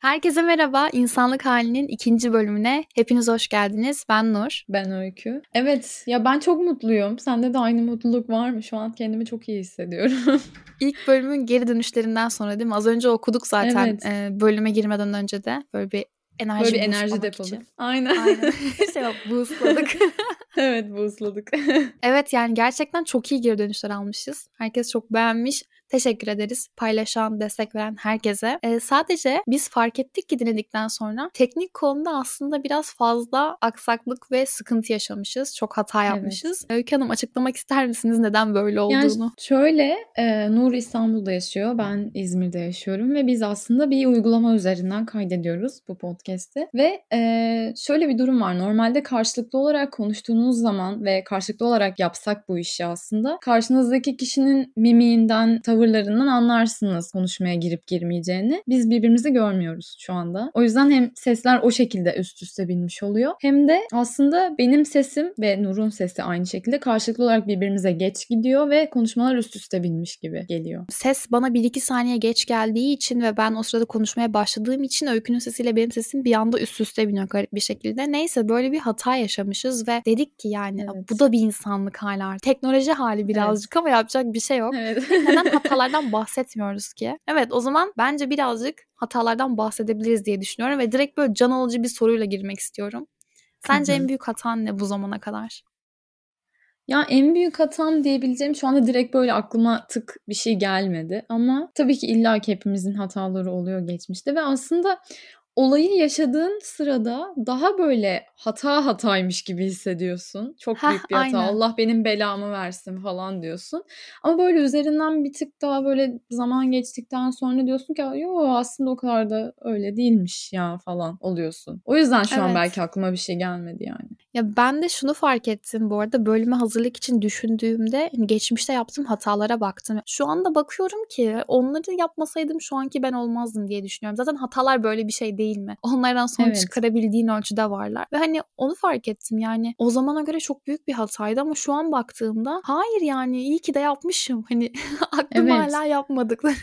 Herkese merhaba. İnsanlık Halinin ikinci bölümüne hepiniz hoş geldiniz. Ben Nur. Ben Öykü. Evet ya ben çok mutluyum. Sende de aynı mutluluk var mı? Şu an kendimi çok iyi hissediyorum. İlk bölümün geri dönüşlerinden sonra değil mi? Az önce okuduk zaten Evet. e, bölüme girmeden önce de. Böyle bir enerji Böyle bir enerji depoladık. Aynen. Aynen. şey bak, boostladık. evet boostladık. evet yani gerçekten çok iyi geri dönüşler almışız. Herkes çok beğenmiş. Teşekkür ederiz paylaşan, destek veren herkese. Ee, sadece biz fark ettik ki dinledikten sonra teknik konuda aslında biraz fazla aksaklık ve sıkıntı yaşamışız. Çok hata yapmışız. Öykü Hanım açıklamak ister misiniz neden böyle olduğunu? Yani şöyle e, Nur İstanbul'da yaşıyor. Ben İzmir'de yaşıyorum ve biz aslında bir uygulama üzerinden kaydediyoruz bu podcast'i. Ve e, şöyle bir durum var. Normalde karşılıklı olarak konuştuğunuz zaman ve karşılıklı olarak yapsak bu işi aslında karşınızdaki kişinin mimiğinden, tavırlarından anlarsınız konuşmaya girip girmeyeceğini. Biz birbirimizi görmüyoruz şu anda. O yüzden hem sesler o şekilde üst üste binmiş oluyor. Hem de aslında benim sesim ve Nur'un sesi aynı şekilde karşılıklı olarak birbirimize geç gidiyor ve konuşmalar üst üste binmiş gibi geliyor. Ses bana 1-2 saniye geç geldiği için ve ben o sırada konuşmaya başladığım için Öykü'nün sesiyle benim sesim bir anda üst üste biniyor garip bir şekilde. Neyse böyle bir hata yaşamışız ve dedik ki yani Evet. bu da bir insanlık hali artık. Teknoloji hali birazcık ama yapacak bir şey yok. Evet. Neden hatalardan bahsetmiyoruz ki? Evet o zaman bence birazcık hatalardan bahsedebiliriz diye düşünüyorum ve direkt böyle can alıcı bir soruyla girmek istiyorum. Sence en büyük hatan ne bu zamana kadar? Ya en büyük hatam diyebileceğim şu anda direkt böyle aklıma tık bir şey gelmedi. Ama tabii ki illa ki hepimizin hataları oluyor geçmişte ve aslında olayı yaşadığın sırada daha böyle hata hataymış gibi hissediyorsun. Çok Heh, büyük bir hata. aynen. Allah benim belamı versin falan diyorsun. Ama böyle üzerinden bir tık daha böyle zaman geçtikten sonra diyorsun ki yo aslında o kadar da öyle değilmiş ya falan oluyorsun. O yüzden şu an Evet. belki aklıma bir şey gelmedi yani. Ya ben de şunu fark ettim bu arada bölüme hazırlık için düşündüğümde hani geçmişte yaptığım hatalara baktım. Şu anda bakıyorum ki onları yapmasaydım şu anki ben olmazdım diye düşünüyorum. Zaten hatalar böyle bir şey değil mi? Onlardan sonuç Evet. çıkarabildiğin ölçüde varlar. Ve hani onu fark ettim yani o zamana göre çok büyük bir hataydı ama şu an baktığımda hayır yani iyi ki de yapmışım. Hani aklım Evet. hala yapmadıklarım.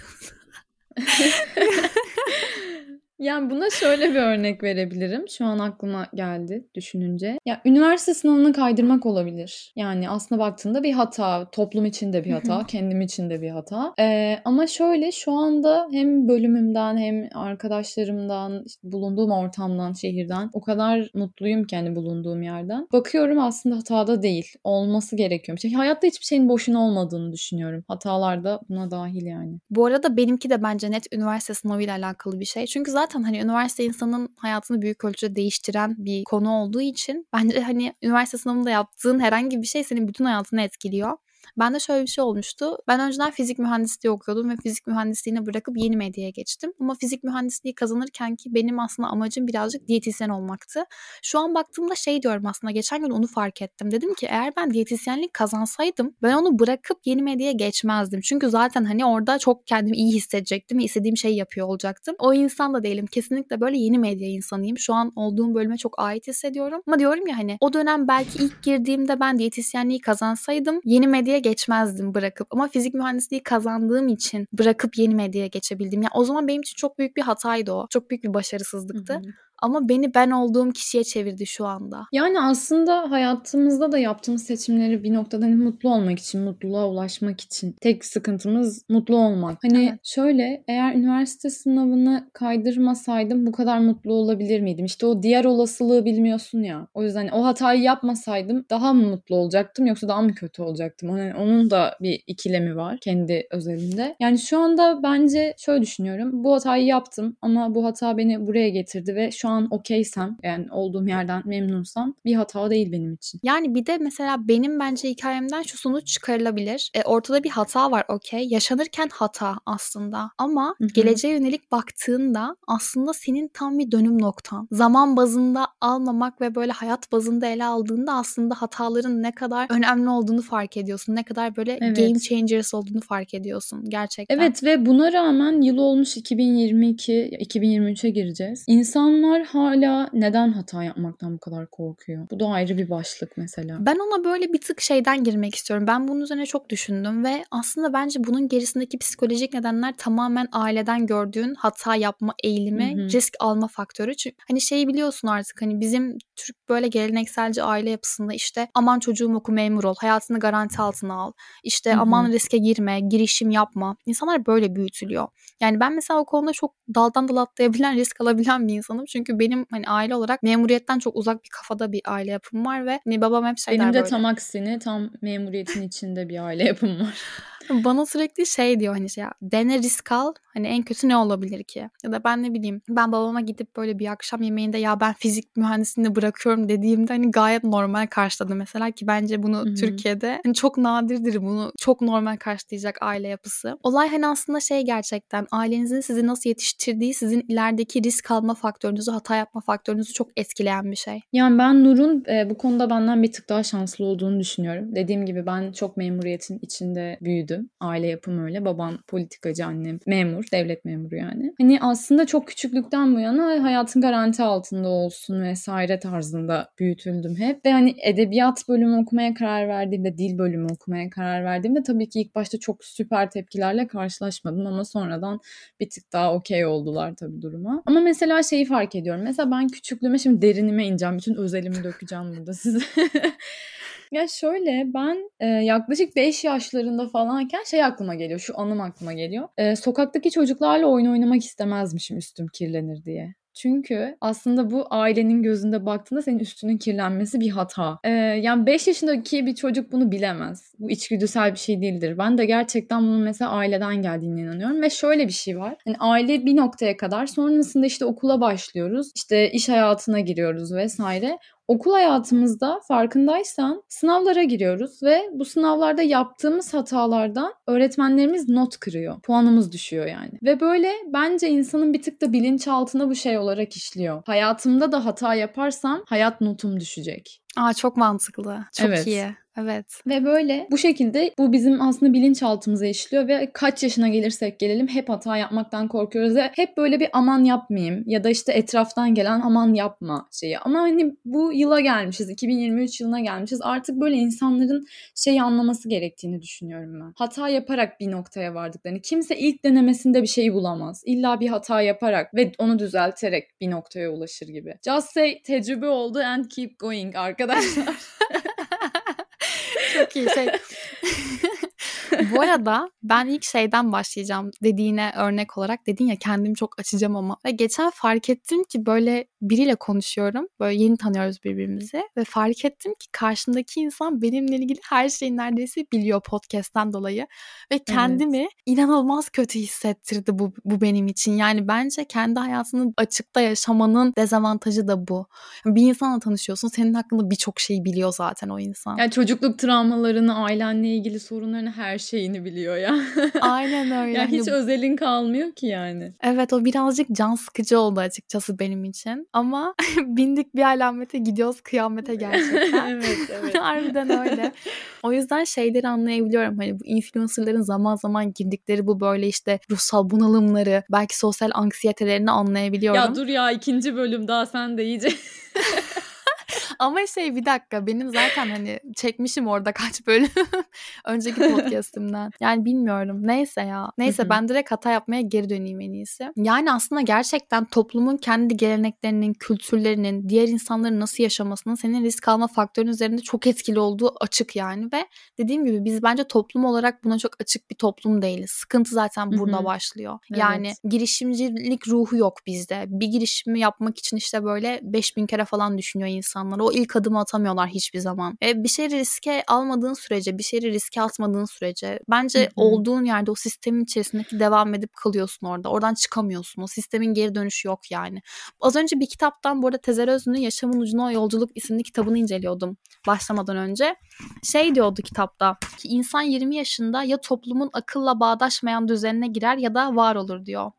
Yani buna şöyle bir örnek verebilirim. Şu an aklıma geldi düşününce. Ya üniversite sınavını kaydırmak olabilir. Yani aslında baktığında bir hata, toplum için de bir hata, kendim için de bir hata. Ee, ama şöyle şu anda hem bölümümden hem arkadaşlarımdan, işte bulunduğum ortamdan, şehirden o kadar mutluyum ki hani bulunduğum yerden. Bakıyorum aslında hatada değil. Olması gerekiyormuş. Yani hayatta hiçbir şeyin boşuna olmadığını düşünüyorum. Hatalar da buna dahil yani. Bu arada benimki de bence net üniversite sınavıyla alakalı bir şey. Çünkü zaten hani üniversite insanın hayatını büyük ölçüde değiştiren bir konu olduğu için bence hani üniversite sınavında yaptığın herhangi bir şey senin bütün hayatını etkiliyor. Bende şöyle bir şey olmuştu. Ben önceden fizik mühendisliği okuyordum ve fizik mühendisliğini bırakıp yeni medyaya geçtim. Ama fizik mühendisliği kazanırken ki benim aslında amacım birazcık diyetisyen olmaktı. Şu an baktığımda şey diyorum aslında geçen gün onu fark ettim. Dedim ki eğer ben diyetisyenlik kazansaydım ben onu bırakıp yeni medyaya geçmezdim. Çünkü zaten hani orada çok kendimi iyi hissedecektim ve istediğim şeyi yapıyor olacaktım. O insan da değilim. Kesinlikle böyle yeni medya insanıyım. Şu an olduğum bölüme çok ait hissediyorum. Ama diyorum ya hani o dönem belki ilk girdiğimde ben diyetisyenliği kazansaydım yeni medyaya geçmezdim bırakıp. Ama fizik mühendisliği kazandığım için bırakıp yeni medyaya geçebildim. Yani o zaman benim için çok büyük bir hataydı o. Çok büyük bir başarısızlıktı. Hı hı. Ama beni ben olduğum kişiye çevirdi şu anda. Yani aslında hayatımızda da yaptığımız seçimleri bir noktada hani mutlu olmak için, mutluluğa ulaşmak için. Tek sıkıntımız mutlu olmak. Hani Evet. şöyle eğer üniversite sınavını kaydırmasaydım bu kadar mutlu olabilir miydim? İşte o diğer olasılığı bilmiyorsun ya. O yüzden o hatayı yapmasaydım daha mı mutlu olacaktım yoksa daha mı kötü olacaktım? Hani onun da bir ikilemi var kendi özelinde. Yani şu anda bence şöyle düşünüyorum. Bu hatayı yaptım ama bu hata beni buraya getirdi ve şu an okeysem yani olduğum yerden memnunsam bir hata değil benim için. Yani bir de mesela benim bence hikayemden şu sonuç çıkarılabilir. E, ortada bir hata var okey. Yaşanırken hata aslında. Ama Hı hı. geleceğe yönelik baktığında aslında senin tam bir dönüm noktan. Zaman bazında almamak ve böyle hayat bazında ele aldığında aslında hataların ne kadar önemli olduğunu fark ediyorsun. Ne kadar böyle Evet. game changers olduğunu fark ediyorsun gerçekten. Evet ve buna rağmen yıl olmuş 2022, 2023'e gireceğiz. İnsanlar insanlar hala neden hata yapmaktan bu kadar korkuyor? Bu da ayrı bir başlık mesela. Ben ona böyle bir tık şeyden girmek istiyorum. Ben bunun üzerine çok düşündüm ve aslında bence bunun gerisindeki psikolojik nedenler tamamen aileden gördüğün hata yapma eğilimi, hı hı. risk alma faktörü. Çünkü hani şeyi biliyorsun artık hani bizim Türk böyle gelenekselci aile yapısında işte aman çocuğum oku memur ol, hayatını garanti altına al. İşte hı hı. aman riske girme, girişim yapma. İnsanlar böyle büyütülüyor. Yani ben mesela o konuda çok daldan dala atlayabilen, risk alabilen bir insanım. Çünkü benim hani aile olarak memuriyetten çok uzak bir kafada bir aile yapım var ve hani babam hep şey Benim de böyle. tam aksine tam memuriyetin içinde bir aile yapım var. Bana sürekli şey diyor hani şey ya dene risk al hani en kötü ne olabilir ki? Ya da ben ne bileyim ben babama gidip böyle bir akşam yemeğinde ya ben fizik mühendisliğini bırakıyorum dediğimde hani gayet normal karşıladı mesela ki bence bunu Hı-hı. Türkiye'de hani çok nadirdir bunu çok normal karşılayacak aile yapısı. Olay hani aslında şey gerçekten ailenizin sizi nasıl yetiştirdiği sizin ilerideki risk alma faktörünüzü hata yapma faktörünüzü çok etkileyen bir şey. Yani ben Nur'un e, bu konuda benden bir tık daha şanslı olduğunu düşünüyorum. Dediğim gibi ben çok memuriyetin içinde büyüdüm. Aile yapım öyle. Babam politikacı, annem memur, devlet memuru yani. Hani aslında çok küçüklükten bu yana hayatın garanti altında olsun vesaire tarzında büyütüldüm hep. Ve hani edebiyat bölümü okumaya karar verdiğimde, dil bölümü okumaya karar verdiğimde tabii ki ilk başta çok süper tepkilerle karşılaşmadım ama sonradan bir tık daha okey oldular tabii duruma. Ama mesela şeyi fark ediyorum. Mesela ben küçüklüğüme şimdi derinime ineceğim. Bütün özelimi dökeceğim burada size. Ya şöyle ben e, yaklaşık 5 yaşlarında falanken şey aklıma geliyor. Şu anım aklıma geliyor. E, sokaktaki çocuklarla oyun oynamak istemezmişim üstüm kirlenir diye. Çünkü aslında bu ailenin gözünde baktığında senin üstünün kirlenmesi bir hata. Ee, yani 5 yaşındaki bir çocuk bunu bilemez. Bu içgüdüsel bir şey değildir. Ben de gerçekten bunun mesela aileden geldiğine inanıyorum. Ve şöyle bir şey var. Yani aile bir noktaya kadar sonrasında işte okula başlıyoruz. İşte iş hayatına giriyoruz vesaire okul hayatımızda farkındaysan sınavlara giriyoruz ve bu sınavlarda yaptığımız hatalardan öğretmenlerimiz not kırıyor. Puanımız düşüyor yani. Ve böyle bence insanın bir tık da bilinçaltına bu şey olarak işliyor. Hayatımda da hata yaparsam hayat notum düşecek. Aa çok mantıklı. Çok evet. iyi. Evet. Ve böyle bu şekilde bu bizim aslında bilinçaltımıza işliyor ve kaç yaşına gelirsek gelelim hep hata yapmaktan korkuyoruz ve hep böyle bir aman yapmayayım ya da işte etraftan gelen aman yapma şeyi. Ama hani bu yıla gelmişiz 2023 yılına gelmişiz artık böyle insanların şeyi anlaması gerektiğini düşünüyorum ben. Hata yaparak bir noktaya vardıklarını. Kimse ilk denemesinde bir şey bulamaz. İlla bir hata yaparak ve onu düzelterek bir noktaya ulaşır gibi. Just say tecrübe oldu and keep going arkadaşlar. Çok iyi şey. Bu arada ben ilk şeyden başlayacağım dediğine örnek olarak dedin ya kendimi çok açacağım ama ve geçen fark ettim ki böyle biriyle konuşuyorum. Böyle yeni tanıyoruz birbirimizi ve fark ettim ki karşımdaki insan benimle ilgili her şeyi neredeyse biliyor podcast'ten dolayı ve kendimi evet. inanılmaz kötü hissettirdi bu bu benim için. Yani bence kendi hayatını açıkta yaşamanın dezavantajı da bu. Bir insanla tanışıyorsun, senin hakkında birçok şey biliyor zaten o insan. Yani çocukluk travmalarını, ailenle ilgili sorunlarını her şeyini biliyor ya. Aynen öyle. yani hiç özelin kalmıyor ki yani. Evet o birazcık can sıkıcı oldu açıkçası benim için. Ama bindik bir alamete gidiyoruz kıyamete gerçekten. evet evet. Harbiden öyle. O yüzden şeyleri anlayabiliyorum. Hani bu influencerların zaman zaman girdikleri bu böyle işte ruhsal bunalımları, belki sosyal anksiyetelerini anlayabiliyorum. Ya dur ya ikinci bölüm daha sen de iyice Ama şey bir dakika benim zaten hani çekmişim orada kaç bölüm önceki podcast'imden. Yani bilmiyorum. Neyse ya. Neyse ben direkt hata yapmaya geri döneyim en iyisi. Yani aslında gerçekten toplumun kendi geleneklerinin, kültürlerinin, diğer insanların nasıl yaşamasının senin risk alma faktörün üzerinde çok etkili olduğu açık yani ve dediğim gibi biz bence toplum olarak buna çok açık bir toplum değiliz. Sıkıntı zaten burada başlıyor. Evet. Yani girişimcilik ruhu yok bizde. Bir girişimi yapmak için işte böyle 5000 kere falan düşünüyor insanlar. O ilk adımı atamıyorlar hiçbir zaman. E, bir şeyi riske almadığın sürece, bir şeyi riske atmadığın sürece bence Hı-hı. olduğun yerde o sistemin içerisindeki devam edip kalıyorsun orada. Oradan çıkamıyorsun. O sistemin geri dönüşü yok yani. Az önce bir kitaptan bu arada Tezer Özlü'nün Yaşamın Ucuna Yolculuk isimli kitabını inceliyordum başlamadan önce. Şey diyordu kitapta ki insan 20 yaşında ya toplumun akılla bağdaşmayan düzenine girer ya da var olur diyor.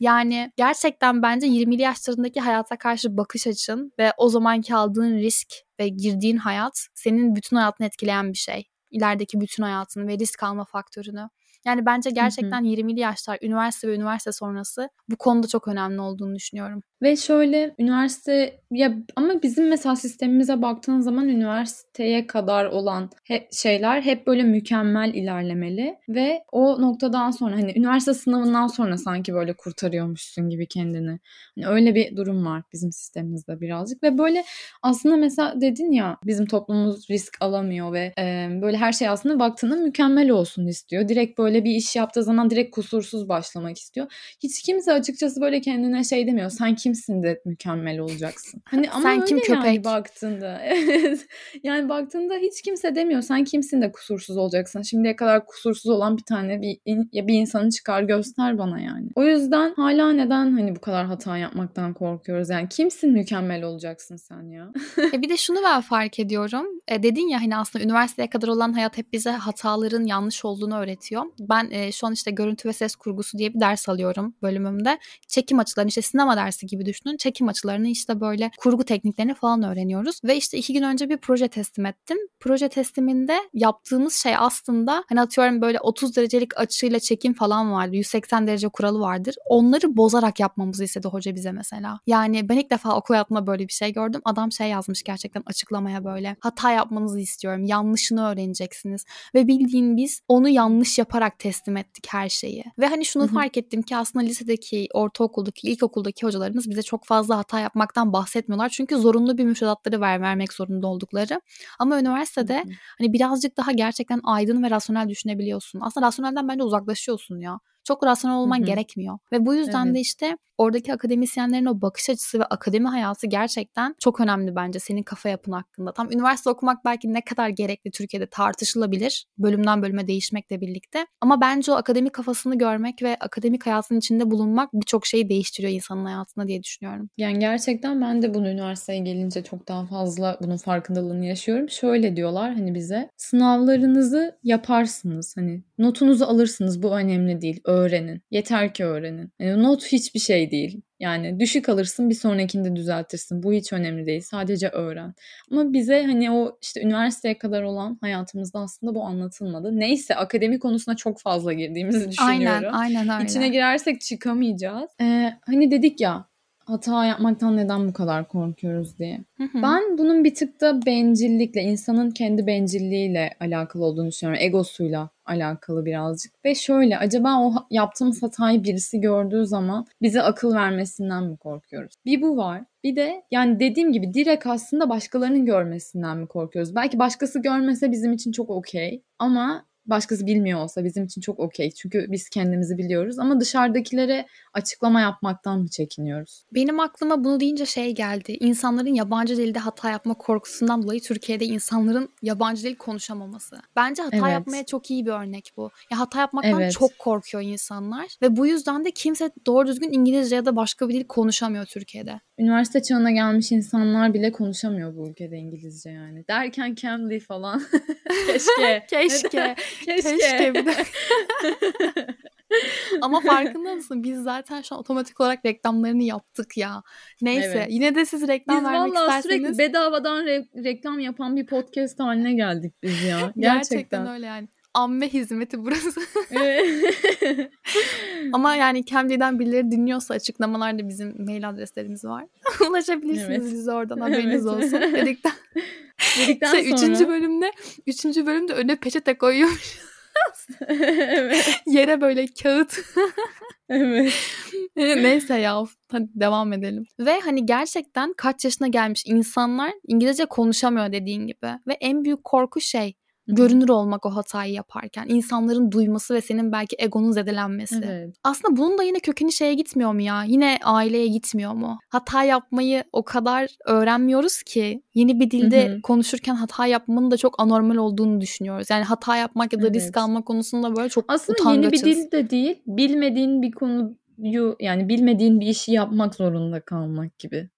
Yani gerçekten bence 20'li yaşlarındaki hayata karşı bakış açın ve o zamanki aldığın risk ve girdiğin hayat senin bütün hayatını etkileyen bir şey. İlerideki bütün hayatını ve risk alma faktörünü. Yani bence gerçekten 20'li yaşlar, üniversite ve üniversite sonrası bu konuda çok önemli olduğunu düşünüyorum. Ve şöyle üniversite ya ama bizim mesela sistemimize baktığın zaman üniversiteye kadar olan he, şeyler hep böyle mükemmel ilerlemeli ve o noktadan sonra hani üniversite sınavından sonra sanki böyle kurtarıyormuşsun gibi kendini. Hani öyle bir durum var bizim sistemimizde birazcık ve böyle aslında mesela dedin ya bizim toplumumuz risk alamıyor ve e, böyle her şey aslında baktığında mükemmel olsun istiyor. Direkt böyle bir iş yaptığı zaman direkt kusursuz başlamak istiyor. Hiç kimse açıkçası böyle kendine şey demiyor. Sen kimsin de mükemmel olacaksın. Hani ama Sen kim öyle köpek? yani baktığında. Evet. yani baktığında hiç kimse demiyor. Sen kimsin de kusursuz olacaksın. Şimdiye kadar kusursuz olan bir tane bir, ya bir insanı çıkar göster bana yani. O yüzden hala neden hani bu kadar hata yapmaktan korkuyoruz? Yani kimsin mükemmel olacaksın sen ya? e bir de şunu ben fark ediyorum. E dedin ya hani aslında üniversiteye kadar olan hayat hep bize hataların yanlış olduğunu öğretiyor. Ben e, şu an işte görüntü ve ses kurgusu diye bir ders alıyorum bölümümde. Çekim açılarını işte sinema dersi gibi düşünün. Çekim açılarını işte böyle kurgu tekniklerini falan öğreniyoruz. Ve işte iki gün önce bir proje teslim ettim. Proje tesliminde yaptığımız şey aslında hani atıyorum böyle 30 derecelik açıyla çekim falan vardı. 180 derece kuralı vardır. Onları bozarak yapmamızı istedi hoca bize mesela. Yani ben ilk defa okul hayatımda böyle bir şey gördüm. Adam şey yazmış gerçekten açıklamaya böyle. Hata yapmanızı istiyorum. Yanlışını öğreneceksiniz. Ve bildiğin biz onu yanlış yaparak teslim ettik her şeyi. Ve hani şunu Hı hı. fark ettim ki aslında lisedeki, ortaokuldaki, ilkokuldaki hocalarımız bize çok fazla hata yapmaktan bahsetmiyorlar. Çünkü zorunlu bir müfredatları ver, vermek zorunda oldukları. Ama üniversitede Hı hı. hani birazcık daha gerçekten aydın ve rasyonel düşünebiliyorsun. Aslında rasyonelden bence uzaklaşıyorsun ya. Çok rasyonel olman Hı hı. gerekmiyor. Ve bu yüzden Evet. de işte oradaki akademisyenlerin o bakış açısı ve akademi hayatı gerçekten çok önemli bence senin kafa yapın hakkında. Tam üniversite okumak belki ne kadar gerekli Türkiye'de tartışılabilir. Bölümden bölüme değişmekle birlikte. Ama bence o akademik kafasını görmek ve akademik hayatın içinde bulunmak birçok şeyi değiştiriyor insanın hayatında diye düşünüyorum. Yani gerçekten ben de bunu üniversiteye gelince çok daha fazla bunun farkındalığını yaşıyorum. Şöyle diyorlar hani bize sınavlarınızı yaparsınız. Hani notunuzu alırsınız bu önemli değil. Öğrenin. Yeter ki öğrenin. Yani not hiçbir şey değil. Yani düşük alırsın bir sonrakinde düzeltirsin. Bu hiç önemli değil. Sadece öğren. Ama bize hani o işte üniversiteye kadar olan hayatımızda aslında bu anlatılmadı. Neyse akademi konusuna çok fazla girdiğimizi düşünüyorum. Aynen, aynen öyle. İçine girersek çıkamayacağız. Ee, hani dedik ya hata yapmaktan neden bu kadar korkuyoruz diye. Hı hı. Ben bunun bir tık da bencillikle, insanın kendi bencilliğiyle alakalı olduğunu düşünüyorum. Egosuyla alakalı birazcık. Ve şöyle, acaba o yaptığımız hatayı birisi gördüğü zaman bize akıl vermesinden mi korkuyoruz? Bir bu var. Bir de yani dediğim gibi direkt aslında başkalarının görmesinden mi korkuyoruz? Belki başkası görmese bizim için çok okey. Ama başkası bilmiyor olsa bizim için çok okey. Çünkü biz kendimizi biliyoruz. Ama dışarıdakilere açıklama yapmaktan mı çekiniyoruz? Benim aklıma bunu deyince şey geldi. İnsanların yabancı dilde hata yapma korkusundan dolayı Türkiye'de insanların yabancı dil konuşamaması. Bence hata Evet. yapmaya çok iyi bir örnek bu. Ya hata yapmaktan Evet. çok korkuyor insanlar ve bu yüzden de kimse doğru düzgün İngilizce ya da başka bir dil konuşamıyor Türkiye'de. Üniversite çağına gelmiş insanlar bile konuşamıyor bu ülkede İngilizce yani. Derken Cambly falan. Keşke. Keşke. Keşke. Keşke. Ama farkında mısın? Biz zaten şu an otomatik olarak reklamlarını yaptık ya. Neyse. Evet. Yine de siz reklam Biz vermek valla isterseniz. sürekli bedavadan re- reklam yapan bir podcast haline geldik biz ya. Gerçekten. Gerçekten. öyle yani. Amme hizmeti burası. Ama yani Cambly'den birileri dinliyorsa açıklamalarda bizim mail adreslerimiz var. Ulaşabilirsiniz Evet. bize oradan haberiniz Evet. olsun. Dedikten Dedikten işte sonra. üçüncü bölümde üçüncü bölümde önüne peçete koyuyormuş. evet. Yere böyle kağıt. Evet. Neyse ya hadi devam edelim. Ve hani gerçekten kaç yaşına gelmiş insanlar İngilizce konuşamıyor dediğin gibi. Ve en büyük korku şey görünür olmak o hatayı yaparken. insanların duyması ve senin belki egonun zedelenmesi. Evet. Aslında bunun da yine kökeni şeye gitmiyor mu ya? Yine aileye gitmiyor mu? Hata yapmayı o kadar öğrenmiyoruz ki yeni bir dilde Hı hı. konuşurken hata yapmanın da çok anormal olduğunu düşünüyoruz. Yani hata yapmak ya da risk Evet. alma konusunda böyle çok Aslında yeni bir utangaçız. dil de değil. Bilmediğin bir konuyu yani bilmediğin bir işi yapmak zorunda kalmak gibi.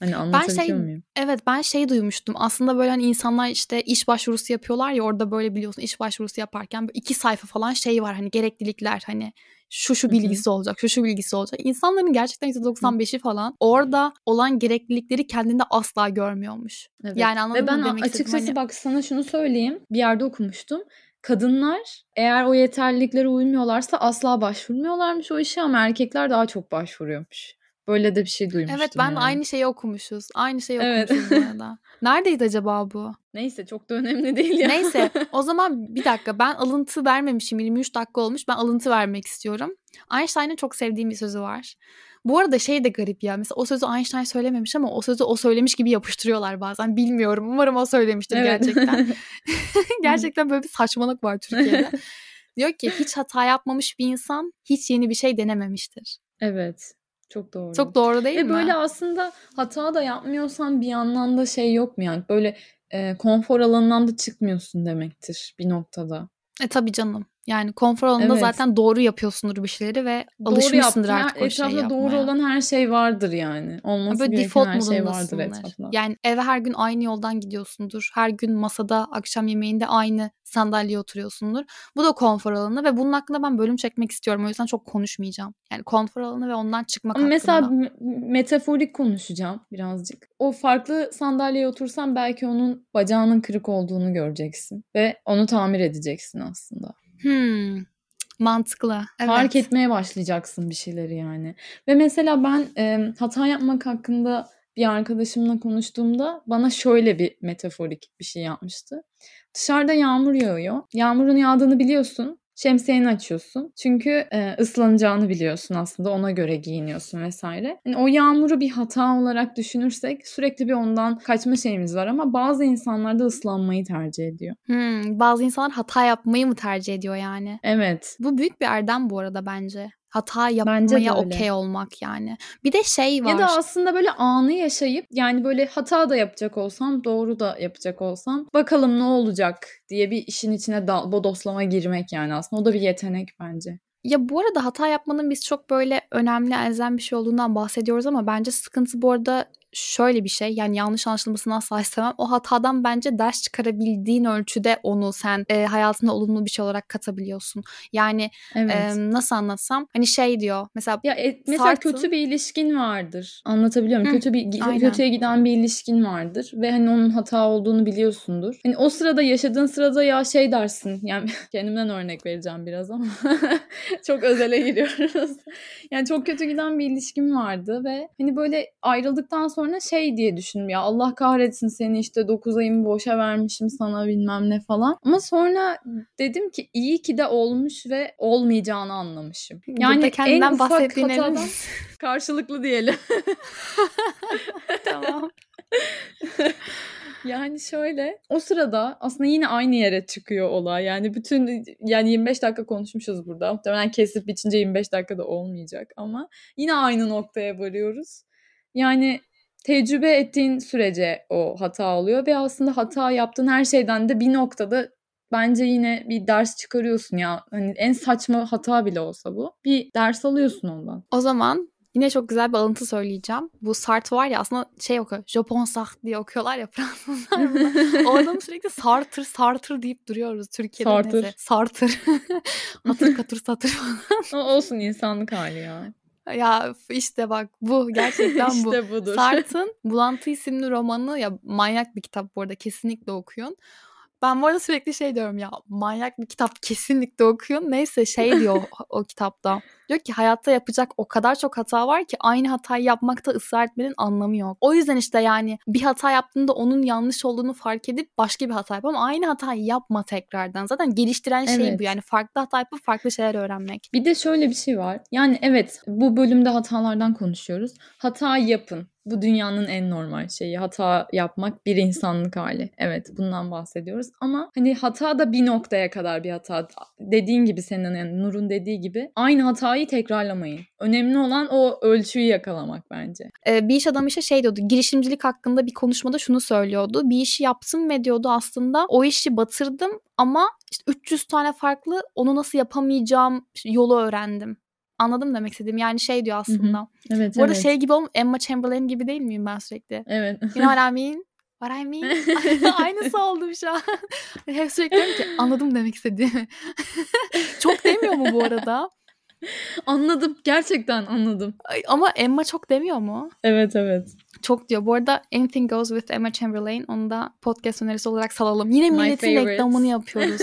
Hani anlatabiliyor şey- muyum? Evet ben şey duymuştum. Aslında böyle hani insanlar işte iş başvurusu yapıyorlar ya orada böyle biliyorsun iş başvurusu yaparken iki sayfa falan şey var hani gereklilikler hani şu şu bilgisi olacak, şu şu bilgisi olacak. İnsanların gerçekten %95'i falan orada olan gereklilikleri kendinde asla görmüyormuş. Evet. Yani anladın Ve ben mı demek açıkçası Hani- bak sana şunu söyleyeyim. Bir yerde okumuştum. kadınlar eğer o yeterliliklere uymuyorlarsa asla başvurmuyorlarmış o işe ama erkekler daha çok başvuruyormuş. Böyle de bir şey duymuştum. Evet ben yani. aynı şeyi okumuşuz. Aynı şeyi Evet. okumuşuz bu arada. Neredeydi acaba bu? Neyse çok da önemli değil ya. Neyse o zaman bir dakika ben alıntı vermemişim 23 dakika olmuş ben alıntı vermek istiyorum. Einstein'ın çok sevdiğim bir sözü var. Bu arada şey de garip ya mesela o sözü Einstein söylememiş ama o sözü o söylemiş gibi yapıştırıyorlar bazen bilmiyorum umarım o söylemiştir Evet. gerçekten. gerçekten böyle bir saçmalık var Türkiye'de. Diyor ki hiç hata yapmamış bir insan hiç yeni bir şey denememiştir. evet. Çok doğru. Çok doğru değil Ve mi? böyle aslında hata da yapmıyorsan bir yandan da şey yok mu yani böyle e, konfor alanından da çıkmıyorsun demektir bir noktada. E tabii canım. Yani konfor alanında Evet. zaten doğru yapıyorsundur bir şeyleri ve Doğru alışmışsındır yaptın. artık o şeyi yapmaya. doğru olan her şey vardır yani. Olması Böyle default her şey vardır etrafta. Yani eve her gün aynı yoldan gidiyorsundur. Her gün masada akşam yemeğinde aynı sandalyeye oturuyorsundur. Bu da konfor alanı ve bunun hakkında ben bölüm çekmek istiyorum. O yüzden çok konuşmayacağım. Yani konfor alanı ve ondan çıkmak Ama hakkında. mesela metaforik konuşacağım birazcık. O farklı sandalyeye otursan belki onun bacağının kırık olduğunu göreceksin. Ve onu tamir edeceksin aslında. Hmm, mantıklı. Evet. Fark etmeye başlayacaksın bir şeyleri yani. Ve mesela ben e, hata yapmak hakkında bir arkadaşımla konuştuğumda bana şöyle bir metaforik bir şey yapmıştı. Dışarıda yağmur yağıyor. Yağmurun yağdığını biliyorsun. Şemsiyeni açıyorsun. Çünkü e, ıslanacağını biliyorsun aslında. Ona göre giyiniyorsun vesaire. Yani o yağmuru bir hata olarak düşünürsek sürekli bir ondan kaçma şeyimiz var ama bazı insanlar da ıslanmayı tercih ediyor. Hmm, bazı insanlar hata yapmayı mı tercih ediyor yani? Evet. Bu büyük bir erdem bu arada bence. Hata yapmaya okey olmak yani. Bir de şey var. Ya da aslında böyle anı yaşayıp yani böyle hata da yapacak olsam doğru da yapacak olsam bakalım ne olacak diye bir işin içine da, bodoslama girmek yani aslında o da bir yetenek bence. Ya bu arada hata yapmanın biz çok böyle önemli, elzem bir şey olduğundan bahsediyoruz ama bence sıkıntı bu arada şöyle bir şey. Yani yanlış anlaşılmasını asla istemem. O hatadan bence ders çıkarabildiğin ölçüde onu sen e, hayatına olumlu bir şey olarak katabiliyorsun. Yani Evet. e, nasıl anlatsam? Hani şey diyor. Mesela ya e, mesela Sartın- kötü bir ilişkin vardır. Anlatabiliyor muyum? Hı, kötü bir aynen. kötüye giden bir ilişkin vardır ve hani onun hata olduğunu biliyorsundur. Hani o sırada yaşadığın sırada ya şey dersin. Yani kendimden örnek vereceğim biraz ama çok özele giriyoruz. Yani çok kötü giden bir ilişkim vardı ve hani böyle ayrıldıktan sonra şey diye düşündüm ya Allah kahretsin seni işte 9 ayımı boşa vermişim sana bilmem ne falan. Ama sonra dedim ki iyi ki de olmuş ve olmayacağını anlamışım. Yani burada kendinden en ufak hatadan karşılıklı diyelim. tamam. Yani şöyle o sırada aslında yine aynı yere çıkıyor olay. Yani bütün yani 25 dakika konuşmuşuz burada. Muhtemelen kesip biçince 25 dakikada olmayacak ama yine aynı noktaya varıyoruz. Yani tecrübe ettiğin sürece o hata oluyor ve aslında hata yaptığın her şeyden de bir noktada bence yine bir ders çıkarıyorsun ya. Hani en saçma hata bile olsa bu. Bir ders alıyorsun ondan. O zaman yine çok güzel bir alıntı söyleyeceğim. Bu Sartre var ya aslında şey okuyor. Japon Sartre diye okuyorlar ya Fransızlar. o adamı sürekli Sartre Sartre deyip duruyoruz Türkiye'de. Sartre. neyse. Sartre. hatır katır satır falan. Ama olsun insanlık hali ya. Ya işte bak bu gerçekten bu. işte budur. Sartre'ın Bulantı isimli romanı ya manyak bir kitap bu arada kesinlikle okuyun. Ben bu arada sürekli şey diyorum ya manyak bir kitap kesinlikle okuyun. Neyse şey diyor o, o kitapta. Diyor ki hayatta yapacak o kadar çok hata var ki aynı hatayı yapmakta ısrar etmenin anlamı yok. O yüzden işte yani bir hata yaptığında onun yanlış olduğunu fark edip başka bir hata yap ama aynı hatayı yapma tekrardan. Zaten geliştiren şey Evet. bu yani farklı hata yapıp farklı şeyler öğrenmek. Bir de şöyle bir şey var. Yani evet bu bölümde hatalardan konuşuyoruz. Hata yapın. Bu dünyanın en normal şeyi. Hata yapmak bir insanlık hali. Evet bundan bahsediyoruz. Ama hani hata da bir noktaya kadar bir hata. Dediğin gibi senin yani Nur'un dediği gibi aynı hatayı tekrarlamayın. Önemli olan o ölçüyü yakalamak bence. Ee, bir iş adamı işte şey diyordu girişimcilik hakkında bir konuşmada şunu söylüyordu. Bir işi yaptım ve diyordu aslında o işi batırdım ama işte 300 tane farklı onu nasıl yapamayacağım yolu öğrendim. Anladım demek istediğim. Yani şey diyor aslında. Evet Bu arada evet. şey gibi olm Emma Chamberlain gibi değil miyim ben sürekli? Evet. You know what I mean? What I mean? Aynısı oldum şu an. Hep sürekli diyorum ki anladım demek istediğimi. Çok demiyor mu bu arada? anladım. Gerçekten anladım. Ay, Ama Emma çok demiyor mu? Evet evet. Çok diyor. Bu arada Anything Goes with Emma Chamberlain. Onu da podcast önerisi olarak salalım. Yine My milletin favorite. reklamını yapıyoruz.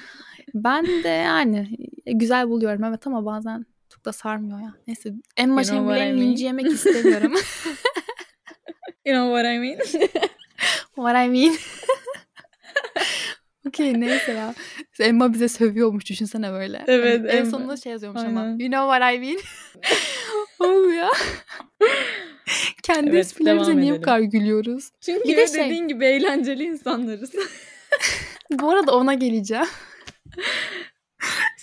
ben de yani güzel buluyorum evet ama bazen çok da sarmıyor ya. Neyse Emma You know what I Chamberlain mean? linci yemek istemiyorum. you know what I mean? What I mean. Okey neyse ya. Emma bize sövüyormuş düşünsene böyle. Evet, Hani en sonunda şey yazıyormuş ama. Aynen. You know what I mean. Olmuyor. Kendi Evet, esprilerimize niye bu kadar gülüyoruz? Çünkü Bir de şey- dediğin gibi eğlenceli insanlarız. Bu arada ona geleceğim.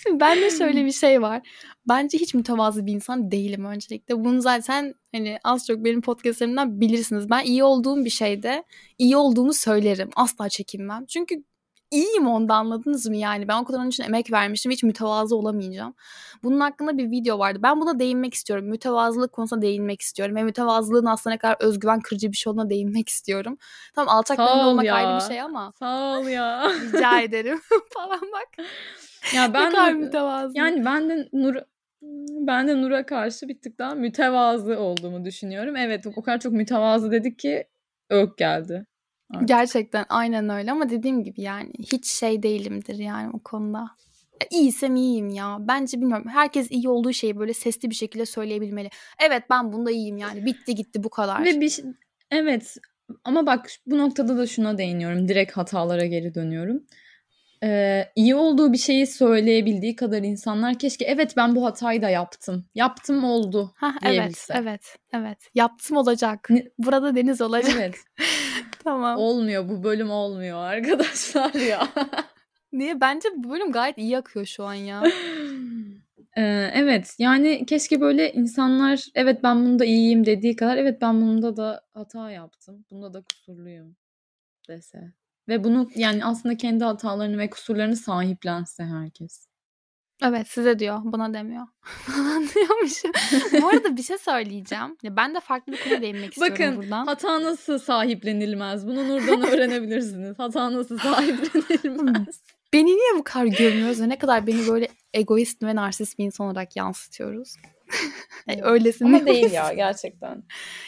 Şimdi bende şöyle bir şey var. Bence hiç mütevazı bir insan değilim öncelikle. Bunu zaten hani az çok benim podcastlerimden bilirsiniz. Ben iyi olduğum bir şeyde iyi olduğumu söylerim. Asla çekinmem. Çünkü iyiyim onda anladınız mı yani? Ben o kadar onun için emek vermişim. Hiç mütevazı olamayacağım. Bunun hakkında bir video vardı. Ben buna değinmek istiyorum. Mütevazılık konusuna değinmek istiyorum. Ve mütevazılığın aslında ne kadar özgüven kırıcı bir şey olduğuna değinmek istiyorum. Tamam alçak gönüllü olmak ya. ayrı bir şey ama Sağ ol ya. rica ederim falan bak. Ya ne ben kadar de, mütevazı. yani ben de Nur ben de Nur'a karşı bir tık daha mütevazı olduğumu düşünüyorum. Evet o kadar çok mütevazı dedik ki ök geldi. Artık. Gerçekten aynen öyle ama dediğim gibi yani hiç şey değilimdir yani o konuda. Ya İyiysem iyiyim ya. Bence bilmiyorum. Herkes iyi olduğu şeyi böyle sesli bir şekilde söyleyebilmeli. Evet ben bunda iyiyim yani. Bitti gitti bu kadar. Ve bir evet ama bak bu noktada da şuna değiniyorum. Direkt hatalara geri dönüyorum. Ee, iyi olduğu bir şeyi söyleyebildiği kadar insanlar keşke evet ben bu hatayı da yaptım. Yaptım oldu. Hah, evet, evet, evet. Yaptım olacak. Ne- Burada deniz olacak. Evet. tamam. olmuyor bu bölüm olmuyor arkadaşlar ya. Niye? Bence bu bölüm gayet iyi akıyor şu an ya. Ee, evet yani keşke böyle insanlar evet ben bunda iyiyim dediği kadar evet ben bunda da hata yaptım. Bunda da kusurluyum dese. Ve bunu yani aslında kendi hatalarını ve kusurlarını sahiplense herkes. Evet size diyor. Bana demiyor. Falan diyormuş. bu arada bir şey söyleyeceğim. Ya ben de farklı bir konuya değinmek istiyorum Bakın buradan. hata nasıl sahiplenilmez? Bunu Nur'dan öğrenebilirsiniz. Hata nasıl sahiplenilmez? Beni niye bu kadar gömüyoruz ve ne kadar beni böyle egoist ve narsist bir insan olarak yansıtıyoruz? Öylesine. Ama değil ya gerçekten.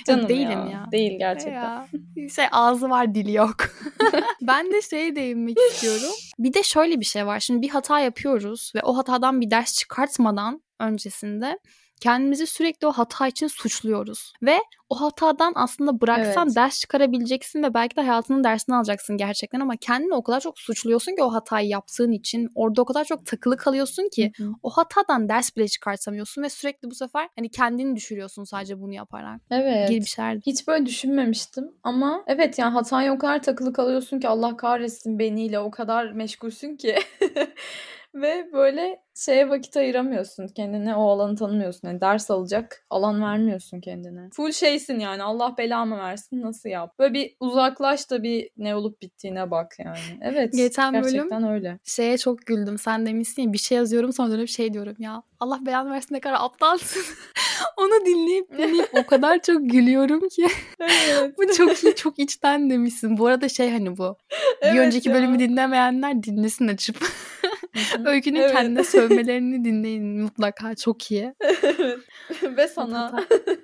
Canım değilim ya. ya. Değil gerçekten. Ya, şey ağzı var dili yok. ben de şeye değinmek istiyorum. Bir de şöyle bir şey var. Şimdi bir hata yapıyoruz ve o hatadan bir ders çıkartmadan öncesinde kendimizi sürekli o hata için suçluyoruz. Ve o hatadan aslında bıraksan Evet. ders çıkarabileceksin ve belki de hayatının dersini alacaksın gerçekten ama kendini o kadar çok suçluyorsun ki o hatayı yaptığın için. Orada o kadar çok takılı kalıyorsun ki Hı hı. o hatadan ders bile çıkartamıyorsun ve sürekli bu sefer hani kendini düşürüyorsun sadece bunu yaparak. Evet. Gibi bir şeyler Hiç böyle düşünmemiştim ama evet yani hataya o kadar takılı kalıyorsun ki Allah kahretsin beniyle o kadar meşgulsün ki ve böyle şeye vakit ayıramıyorsun kendine o alanı tanımıyorsun yani ders alacak alan vermiyorsun kendine. Full şeysin yani Allah belamı versin nasıl yap. Böyle bir uzaklaş da bir ne olup bittiğine bak yani. Evet Geçen bölüm- gerçekten öyle. Şeye çok güldüm. Sen demişsin ya bir şey yazıyorum sonra dönüp şey diyorum ya. Allah belanı versin ne kadar aptalsın. Onu dinleyip dinleyip o kadar çok gülüyorum ki. Evet. bu çok iyi çok içten demişsin. Bu arada şey hani bu. bir Evet önceki ya. bölümü dinlemeyenler dinlesin açıp. Öykünün Evet. kendine sövmelerini dinleyin mutlaka. Çok iyi. evet. Ve sana.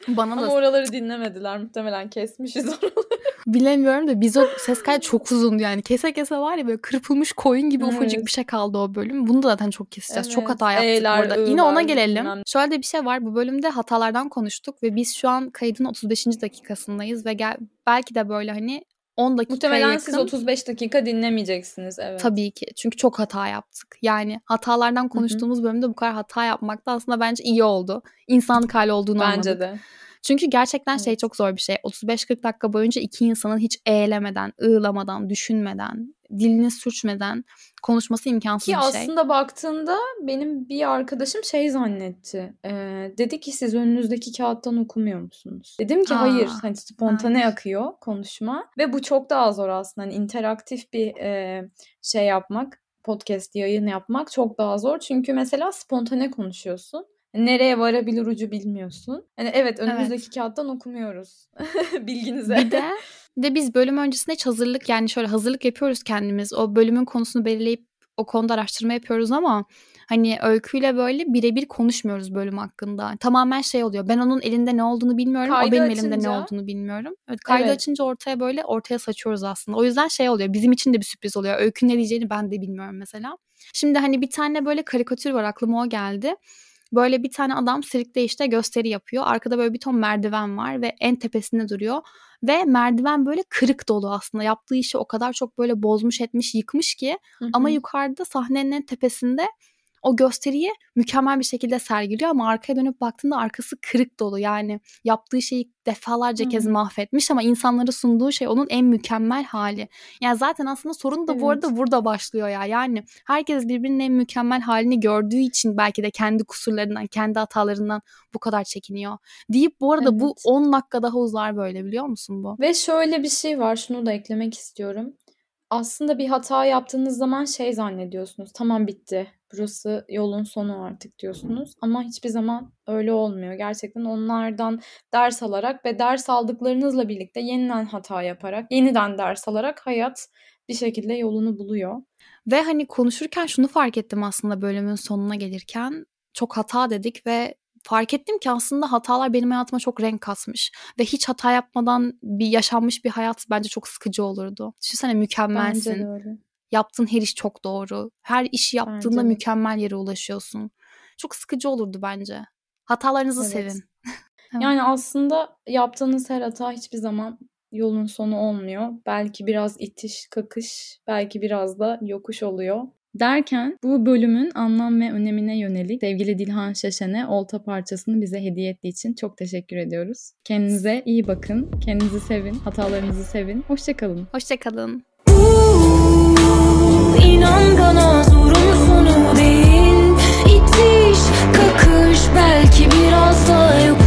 Bana Ama da oraları dinlemediler muhtemelen kesmişiz oraları. bilemiyorum da biz o ses kaydı çok uzundu yani. Kese kese var ya böyle kırpılmış koyun gibi ufacık Evet. bir şey kaldı o bölüm. Bunu da zaten çok keseceğiz. Çok Evet. hata yaptık E'ler, burada. Yine ona gelelim. bilmem. Şöyle de bir şey var. Bu bölümde hatalardan konuştuk ve biz şu an kaydın 35. dakikasındayız ve gel belki de böyle hani 10 dakikaya Muhtemelen yakın. siz 35 dakika dinlemeyeceksiniz. Evet. Tabii ki. Çünkü çok hata yaptık. Yani hatalardan konuştuğumuz bölümde bu kadar hata yapmak da aslında bence iyi oldu. İnsanlık hali olduğunu Bence anladık. de. Çünkü gerçekten şey Evet. çok zor bir şey. 35-40 dakika boyunca iki insanın hiç eğlemeden, ığlamadan, düşünmeden, dilini sürçmeden konuşması imkansız Ki bir şey. aslında baktığında benim bir arkadaşım şey zannetti. Ee, dedi ki siz önünüzdeki kağıttan okumuyor musunuz? Dedim ki Aa, hayır. Hani spontane hayır. akıyor konuşma. Ve bu çok daha zor aslında. Hani interaktif bir e, şey yapmak, podcast yayın yapmak çok daha zor. Çünkü mesela spontane konuşuyorsun. Nereye varabilir ucu bilmiyorsun. Hani evet önümüzdeki kağıttan okumuyoruz. Bilginize. Bir de bir de biz bölüm öncesinde hiç hazırlık yani şöyle hazırlık yapıyoruz kendimiz. O bölümün konusunu belirleyip o konuda araştırma yapıyoruz ama Hani öyküyle böyle birebir konuşmuyoruz bölüm hakkında. Tamamen şey oluyor. Ben onun elinde ne olduğunu bilmiyorum. Kaydı o benim açınca, elimde ne olduğunu bilmiyorum. Evet, kaydı Evet. açınca ortaya böyle ortaya saçıyoruz aslında. O yüzden şey oluyor. Bizim için de bir sürpriz oluyor. Öykünün ne diyeceğini ben de bilmiyorum mesela. Şimdi hani bir tane böyle karikatür var aklıma o geldi. Böyle bir tane adam sirkte işte gösteri yapıyor. Arkada böyle bir ton merdiven var ve en tepesinde duruyor. Ve merdiven böyle kırık dolu aslında. Yaptığı işi o kadar çok böyle bozmuş etmiş, yıkmış ki. Hı hı. Ama yukarıda sahnenin en tepesinde o gösteriyi mükemmel bir şekilde sergiliyor ama arkaya dönüp baktığında arkası kırık dolu. Yani yaptığı şeyi defalarca kez mahvetmiş ama insanlara sunduğu şey onun en mükemmel hali. Yani zaten aslında sorun da bu Evet. arada burada başlıyor ya. Yani herkes birbirinin en mükemmel halini gördüğü için belki de kendi kusurlarından, kendi hatalarından bu kadar çekiniyor. Deyip bu arada bu Evet. 10 dakika daha uzar böyle biliyor musun bu? Ve şöyle bir şey var, şunu da eklemek istiyorum. Aslında bir hata yaptığınız zaman şey zannediyorsunuz. Tamam bitti. Burası yolun sonu artık diyorsunuz. Ama hiçbir zaman öyle olmuyor. Gerçekten onlardan ders alarak ve ders aldıklarınızla birlikte yeniden hata yaparak, yeniden ders alarak hayat bir şekilde yolunu buluyor. Ve hani konuşurken şunu fark ettim aslında bölümün sonuna gelirken. Çok hata dedik ve fark ettim ki aslında hatalar benim hayatıma çok renk katmış. Ve hiç hata yapmadan bir yaşanmış bir hayat bence çok sıkıcı olurdu. Düşünsene Bence mükemmelsin. de öyle. Yaptığın her iş çok doğru. Her işi yaptığında Bence mükemmel yere ulaşıyorsun. Çok sıkıcı olurdu bence. Hatalarınızı Evet. sevin. Evet. Yani aslında yaptığınız her hata hiçbir zaman yolun sonu olmuyor. Belki biraz itiş, kakış, belki biraz da yokuş oluyor. Derken bu bölümün anlam ve önemine yönelik sevgili Dilhan Şeşen'e olta parçasını bize hediye ettiği için çok teşekkür ediyoruz. Kendinize iyi bakın, kendinizi sevin, hatalarınızı sevin. Hoşçakalın. Hoşçakalın. İnan bana zorun sonu değil İtiş kakış belki biraz da yok